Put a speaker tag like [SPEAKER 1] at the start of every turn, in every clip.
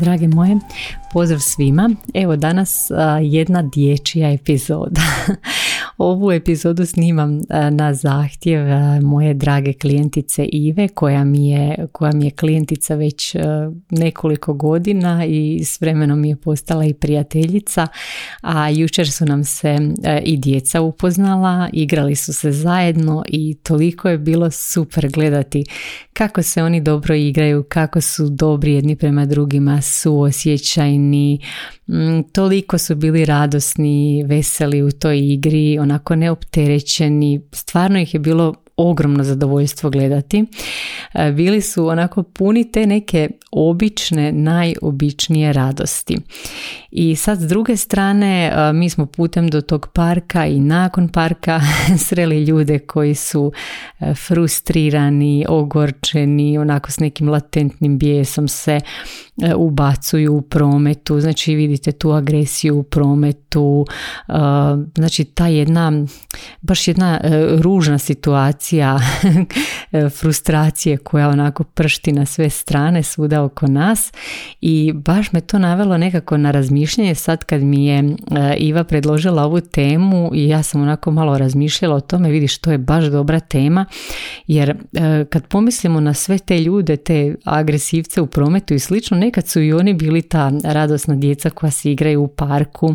[SPEAKER 1] Drage moje, pozdrav svima. Evo danas jedna dječja epizoda. Ovu epizodu snimam na zahtjev moje drage klijentice Ive koja mi je, koja mi je klijentica već nekoliko godina i s vremenom je postala i prijateljica, a jučer su nam se i djeca upoznala, igrali su se zajedno i toliko je bilo super gledati kako se oni dobro igraju, kako su dobri jedni prema drugima, suosjećajni, mm, toliko su bili radosni, veseli u toj igri, onako neopterećeni, stvarno ih je bilo ogromno zadovoljstvo gledati. E, bili su onako puni te neke obične, najobičnije radosti. I sad s druge strane e, mi smo putem do tog parka i nakon parka sreli ljude koji su e, frustrirani, ogorčeni, onako s nekim latentnim bijesom se ubacuju u prometu, znači vidite tu agresiju u prometu, znači ta jedna, baš jedna ružna situacija frustracije koja onako pršti na sve strane svuda oko nas. I baš me to navelo nekako na razmišljanje sad kad mi je e, Iva predložila ovu temu i ja sam onako malo razmišljala o tome, vidiš to je baš dobra tema. Jer e, kad pomislimo na sve te ljude, te agresivce u prometu i slično, nekad su i oni bili ta radosna djeca koja se igraju u parku.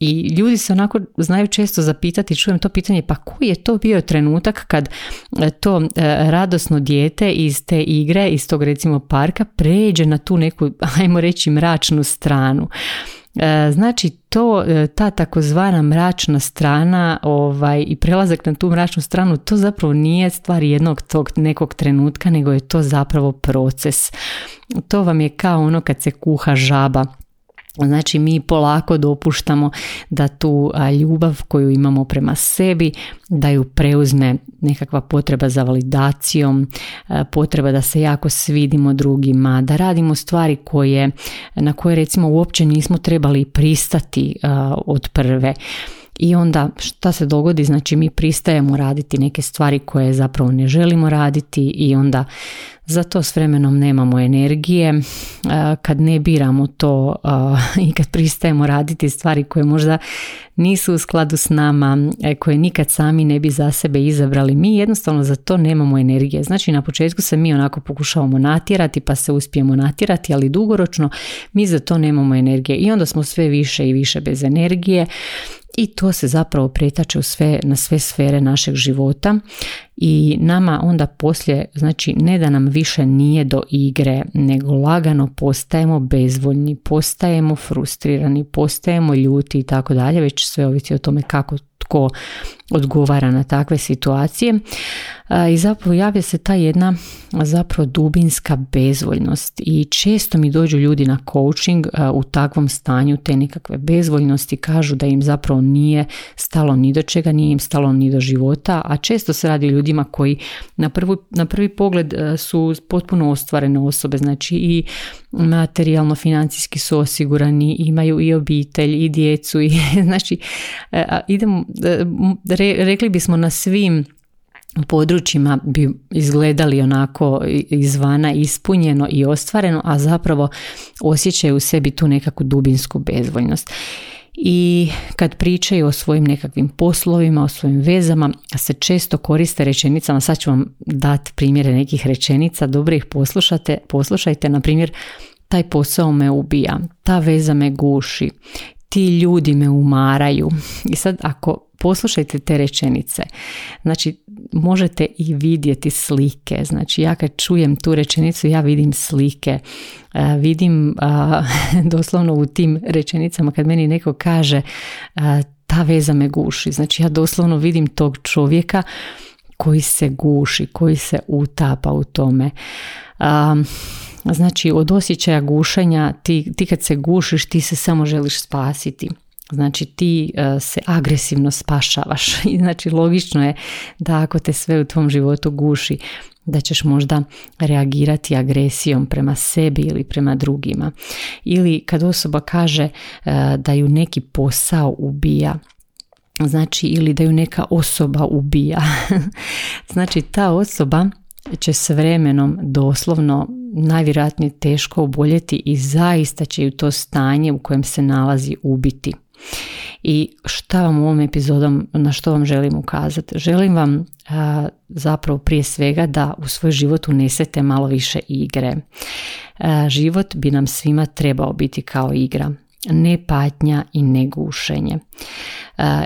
[SPEAKER 1] I ljudi se onako znaju često zapitati, čujem to pitanje, pa koji je to bio trenutak kad e, to radosno dijete iz te igre, iz tog recimo parka pređe na tu neku, ajmo reći, mračnu stranu. E, znači to, e, ta takozvana mračna strana ovaj, i prelazak na tu mračnu stranu, to zapravo nije stvar jednog tog nekog trenutka, nego je to zapravo proces. To vam je kao ono kad se kuha žaba Znači mi polako dopuštamo da tu ljubav koju imamo prema sebi, da ju preuzme nekakva potreba za validacijom, potreba da se jako svidimo drugima, da radimo stvari koje, na koje recimo uopće nismo trebali pristati od prve. I onda šta se dogodi, znači mi pristajemo raditi neke stvari koje zapravo ne želimo raditi i onda za to s vremenom nemamo energije, kad ne biramo to i kad pristajemo raditi stvari koje možda nisu u skladu s nama, e, koje nikad sami ne bi za sebe izabrali, mi jednostavno za to nemamo energije. Znači na početku se mi onako pokušavamo natjerati pa se uspijemo natjerati, ali dugoročno mi za to nemamo energije. I onda smo sve više i više bez energije i to se zapravo pretače u sve, na sve sfere našeg života i nama onda poslije, znači ne da nam više nije do igre, nego lagano postajemo bezvoljni, postajemo frustrirani, postajemo ljuti i tako dalje, već sve ovisi o tome kako tko odgovara na takve situacije. I zapravo javlja se ta jedna zapravo dubinska bezvoljnost. I često mi dođu ljudi na coaching u takvom stanju te nekakve bezvoljnosti kažu da im zapravo nije stalo ni do čega, nije im stalo ni do života, a često se radi o ljudima koji na, na prvi pogled su potpuno ostvarene osobe, znači i materijalno, financijski su osigurani, imaju i obitelj i djecu i znači idemo, rekli bismo na svim područjima bi izgledali onako izvana ispunjeno i ostvareno, a zapravo osjećaju u sebi tu nekakvu dubinsku bezvoljnost. I kad pričaju o svojim nekakvim poslovima, o svojim vezama, se često koriste rečenicama, sad ću vam dati primjere nekih rečenica, dobro ih poslušate, poslušajte, na primjer, taj posao me ubija, ta veza me guši, ti ljudi me umaraju. I sad ako poslušajte te rečenice, znači možete i vidjeti slike. Znači ja kad čujem tu rečenicu ja vidim slike. E, vidim doslovno u tim rečenicama kad meni neko kaže ta veza me guši. Znači ja doslovno vidim tog čovjeka koji se guši, koji se utapa u tome. Znači od osjećaja gušenja ti, ti kad se gušiš ti se samo želiš spasiti. Znači ti e, se agresivno spašavaš i znači logično je da ako te sve u tvom životu guši da ćeš možda reagirati agresijom prema sebi ili prema drugima. Ili kad osoba kaže e, da ju neki posao ubija, znači ili da ju neka osoba ubija. znači ta osoba će s vremenom doslovno najvjerojatnije teško oboljeti i zaista će ju to stanje u kojem se nalazi ubiti. I šta vam u ovom epizodom, na što vam želim ukazati? Želim vam zapravo prije svega da u svoj život unesete malo više igre. život bi nam svima trebao biti kao igra ne patnja i ne gušenje.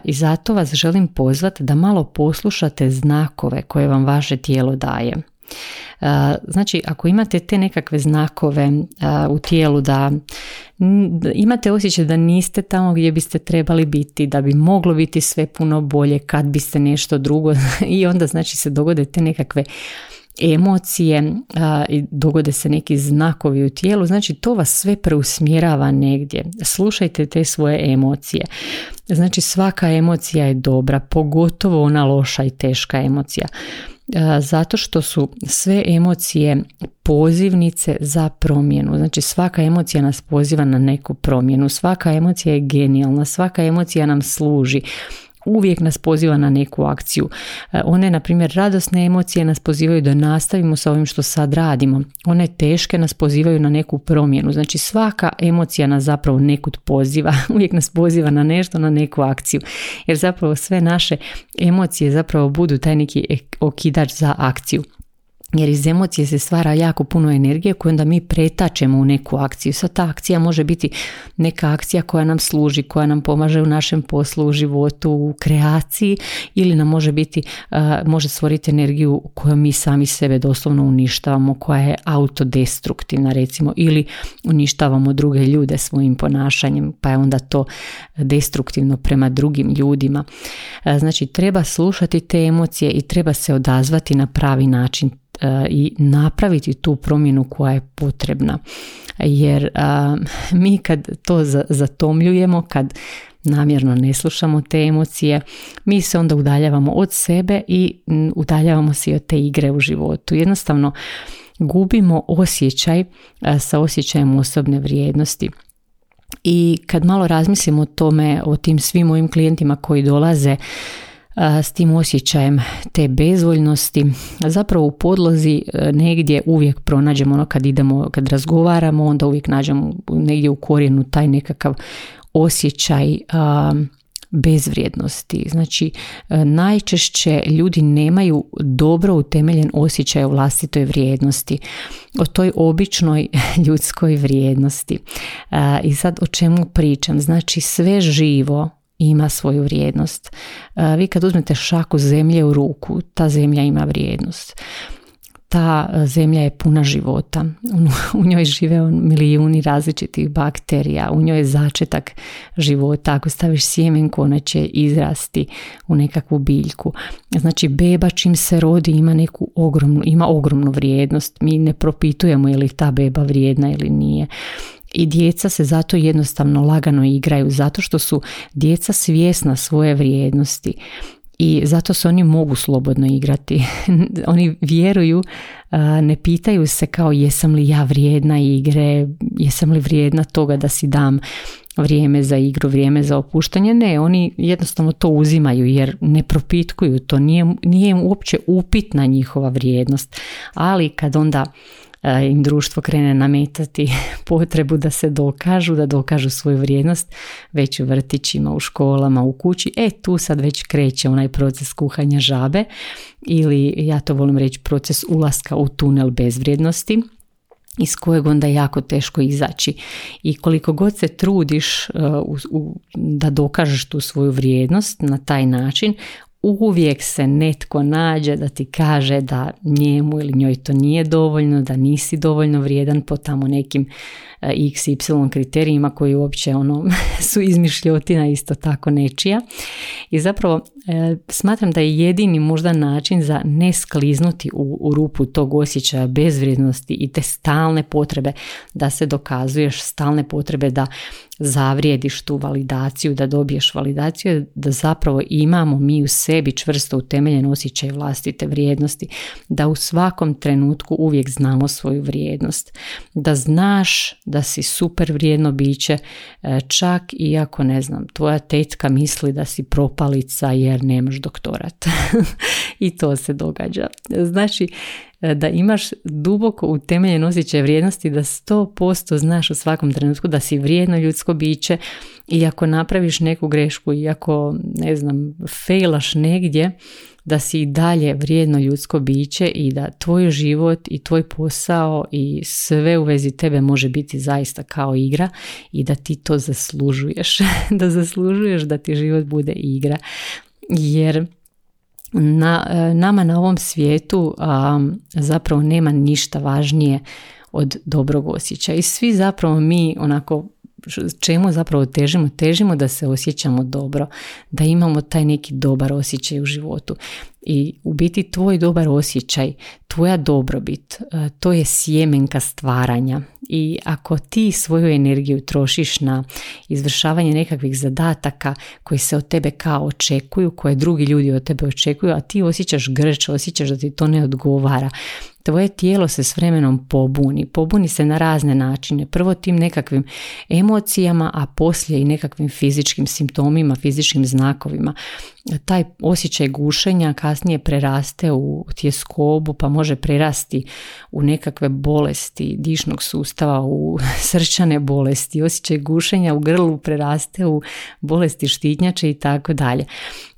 [SPEAKER 1] I zato vas želim pozvati da malo poslušate znakove koje vam vaše tijelo daje. Znači, ako imate te nekakve znakove u tijelu da imate osjećaj da niste tamo gdje biste trebali biti, da bi moglo biti sve puno bolje kad biste nešto drugo i onda znači se dogode te nekakve emocije i dogode se neki znakovi u tijelu, znači to vas sve preusmjerava negdje. Slušajte te svoje emocije. Znači svaka emocija je dobra, pogotovo ona loša i teška emocija zato što su sve emocije pozivnice za promjenu. Znači svaka emocija nas poziva na neku promjenu, svaka emocija je genijalna, svaka emocija nam služi uvijek nas poziva na neku akciju. E, one, na primjer, radosne emocije nas pozivaju da nastavimo sa ovim što sad radimo. One teške nas pozivaju na neku promjenu. Znači svaka emocija nas zapravo nekud poziva, uvijek nas poziva na nešto, na neku akciju. Jer zapravo sve naše emocije zapravo budu taj neki okidač za akciju jer iz emocije se stvara jako puno energije koju onda mi pretačemo u neku akciju. Sad ta akcija može biti neka akcija koja nam služi, koja nam pomaže u našem poslu, u životu, u kreaciji ili nam može biti, može stvoriti energiju koju mi sami sebe doslovno uništavamo, koja je autodestruktivna recimo ili uništavamo druge ljude svojim ponašanjem pa je onda to destruktivno prema drugim ljudima. Znači treba slušati te emocije i treba se odazvati na pravi način i napraviti tu promjenu koja je potrebna. Jer mi kad to zatomljujemo, kad namjerno ne slušamo te emocije, mi se onda udaljavamo od sebe i udaljavamo se od te igre u životu. Jednostavno gubimo osjećaj sa osjećajem osobne vrijednosti. I kad malo razmislimo o tome, o tim svim mojim klijentima koji dolaze s tim osjećajem te bezvoljnosti. Zapravo u podlozi e, negdje uvijek pronađemo ono kad idemo, kad razgovaramo, onda uvijek nađemo negdje u korijenu taj nekakav osjećaj bezvrijednosti. Znači, e, najčešće ljudi nemaju dobro utemeljen osjećaj o vlastitoj vrijednosti, o toj običnoj ljudskoj vrijednosti. I sad o čemu pričam? Znači, sve živo ima svoju vrijednost. E, vi kad uzmete šaku zemlje u ruku, ta zemlja ima vrijednost. Ta e, zemlja je puna života. U njoj žive milijuni različitih bakterija. U njoj je začetak života. Ako staviš sjemenku, ona će izrasti u nekakvu biljku. Znači, beba čim se rodi ima neku ogromnu, ima ogromnu vrijednost. Mi ne propitujemo je li ta beba vrijedna ili nije i djeca se zato jednostavno lagano igraju zato što su djeca svjesna svoje vrijednosti i zato se oni mogu slobodno igrati. oni vjeruju, ne pitaju se kao jesam li ja vrijedna igre, jesam li vrijedna toga da si dam vrijeme za igru, vrijeme za opuštanje. Ne, oni jednostavno to uzimaju jer ne propitkuju to, nije, nije im uopće upitna njihova vrijednost. Ali kad onda im društvo krene nametati potrebu da se dokažu, da dokažu svoju vrijednost već u vrtićima, u školama, u kući. E, tu sad već kreće onaj proces kuhanja žabe ili ja to volim reći proces ulaska u tunel bezvrijednosti iz kojeg onda jako teško izaći. I koliko god se trudiš uh, da dokažeš tu svoju vrijednost na taj način, uvijek se netko nađe da ti kaže da njemu ili njoj to nije dovoljno, da nisi dovoljno vrijedan po tamo nekim XY kriterijima koji uopće ono su izmišljotina isto tako nečija. I zapravo e, smatram da je jedini možda način za ne skliznuti u, u rupu tog osjećaja bezvrijednosti i te stalne potrebe da se dokazuješ, stalne potrebe da zavrijediš tu validaciju, da dobiješ validaciju, da zapravo imamo mi u sebi čvrsto utemeljen osjećaj vlastite vrijednosti, da u svakom trenutku uvijek znamo svoju vrijednost, da znaš da si super vrijedno biće, e, čak i ako ne znam, tvoja tetka misli da si propalica jer nemaš doktorat. I to se događa. Znači, da imaš duboko utemeljen osjećaj vrijednosti, da 100% znaš u svakom trenutku da si vrijedno ljudsko biće i ako napraviš neku grešku i ako, ne znam, fejlaš negdje, da si i dalje vrijedno ljudsko biće i da tvoj život i tvoj posao i sve u vezi tebe može biti zaista kao igra i da ti to zaslužuješ. da zaslužuješ da ti život bude igra. Jer na, e, nama na ovom svijetu a, zapravo nema ništa važnije od dobrog osjećaja. I svi zapravo mi onako čemu zapravo težimo? Težimo da se osjećamo dobro, da imamo taj neki dobar osjećaj u životu. I u biti tvoj dobar osjećaj, tvoja dobrobit, e, to je sjemenka stvaranja. I ako ti svoju energiju trošiš na izvršavanje nekakvih zadataka koji se od tebe kao očekuju, koje drugi ljudi od tebe očekuju, a ti osjećaš grč, osjećaš da ti to ne odgovara, tvoje tijelo se s vremenom pobuni. Pobuni se na razne načine. Prvo tim nekakvim emocijama, a poslije i nekakvim fizičkim simptomima, fizičkim znakovima. Taj osjećaj gušenja kasnije preraste u tjeskobu, pa može prerasti u nekakve bolesti dišnog sustava, u srčane bolesti. Osjećaj gušenja u grlu preraste u bolesti štitnjače i tako dalje.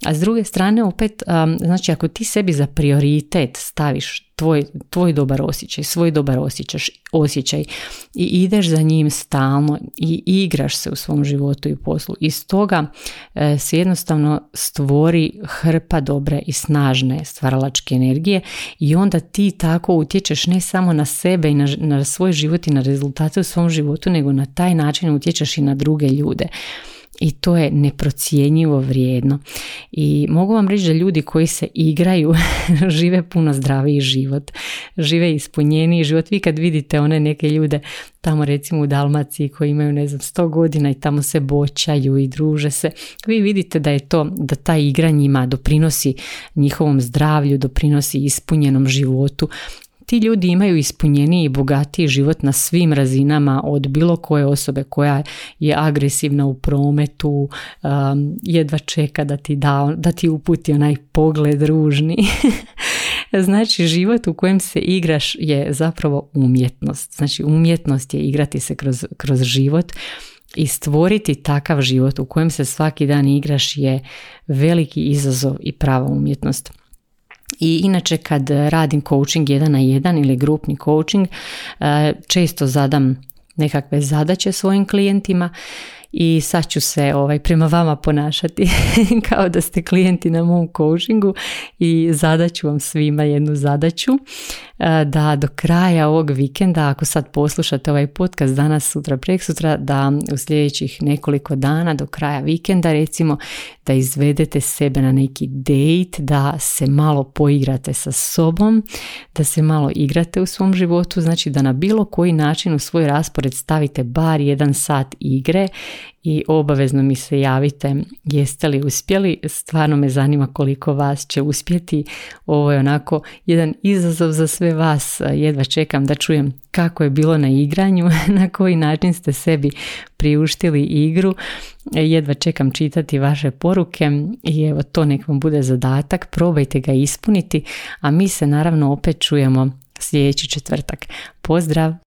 [SPEAKER 1] A s druge strane opet, znači ako ti sebi za prioritet staviš tvoj, tvoj dobar osjećaj, svoj dobar osjećaš, osjećaj i ideš za njim stalno i igraš se u svom životu i poslu. I stoga e, se jednostavno stvori hrpa dobre i snažne stvaralačke energije i onda ti tako utječeš ne samo na sebe i na, na svoj život i na rezultate u svom životu, nego na taj način utječeš i na druge ljude i to je neprocjenjivo vrijedno. I mogu vam reći da ljudi koji se igraju žive puno zdraviji život, žive ispunjeniji život. Vi kad vidite one neke ljude tamo recimo u Dalmaciji koji imaju ne znam 100 godina i tamo se boćaju i druže se, vi vidite da je to, da ta igra njima doprinosi njihovom zdravlju, doprinosi ispunjenom životu, ti ljudi imaju ispunjeniji i bogatiji život na svim razinama od bilo koje osobe koja je agresivna u prometu, um, jedva čeka da ti, da, da ti uputi onaj pogled ružni. znači život u kojem se igraš je zapravo umjetnost. Znači umjetnost je igrati se kroz, kroz život i stvoriti takav život u kojem se svaki dan igraš je veliki izazov i prava umjetnost. I inače kad radim coaching jedan na jedan ili grupni coaching, e, često zadam nekakve zadaće svojim klijentima i sad ću se ovaj, prema vama ponašati kao da ste klijenti na mom coachingu i zadaću vam svima jednu zadaću e, da do kraja ovog vikenda, ako sad poslušate ovaj podcast danas, sutra, prek sutra, da u sljedećih nekoliko dana do kraja vikenda recimo da izvedete sebe na neki date, da se malo poigrate sa sobom, da se malo igrate u svom životu, znači da na bilo koji način u svoj raspored stavite bar jedan sat igre i obavezno mi se javite jeste li uspjeli. Stvarno me zanima koliko vas će uspjeti. Ovo je onako jedan izazov za sve vas. Jedva čekam da čujem kako je bilo na igranju, na koji način ste sebi priuštili igru. Jedva čekam čitati vaše poruke i evo to nek vam bude zadatak. Probajte ga ispuniti, a mi se naravno opet čujemo sljedeći četvrtak. Pozdrav!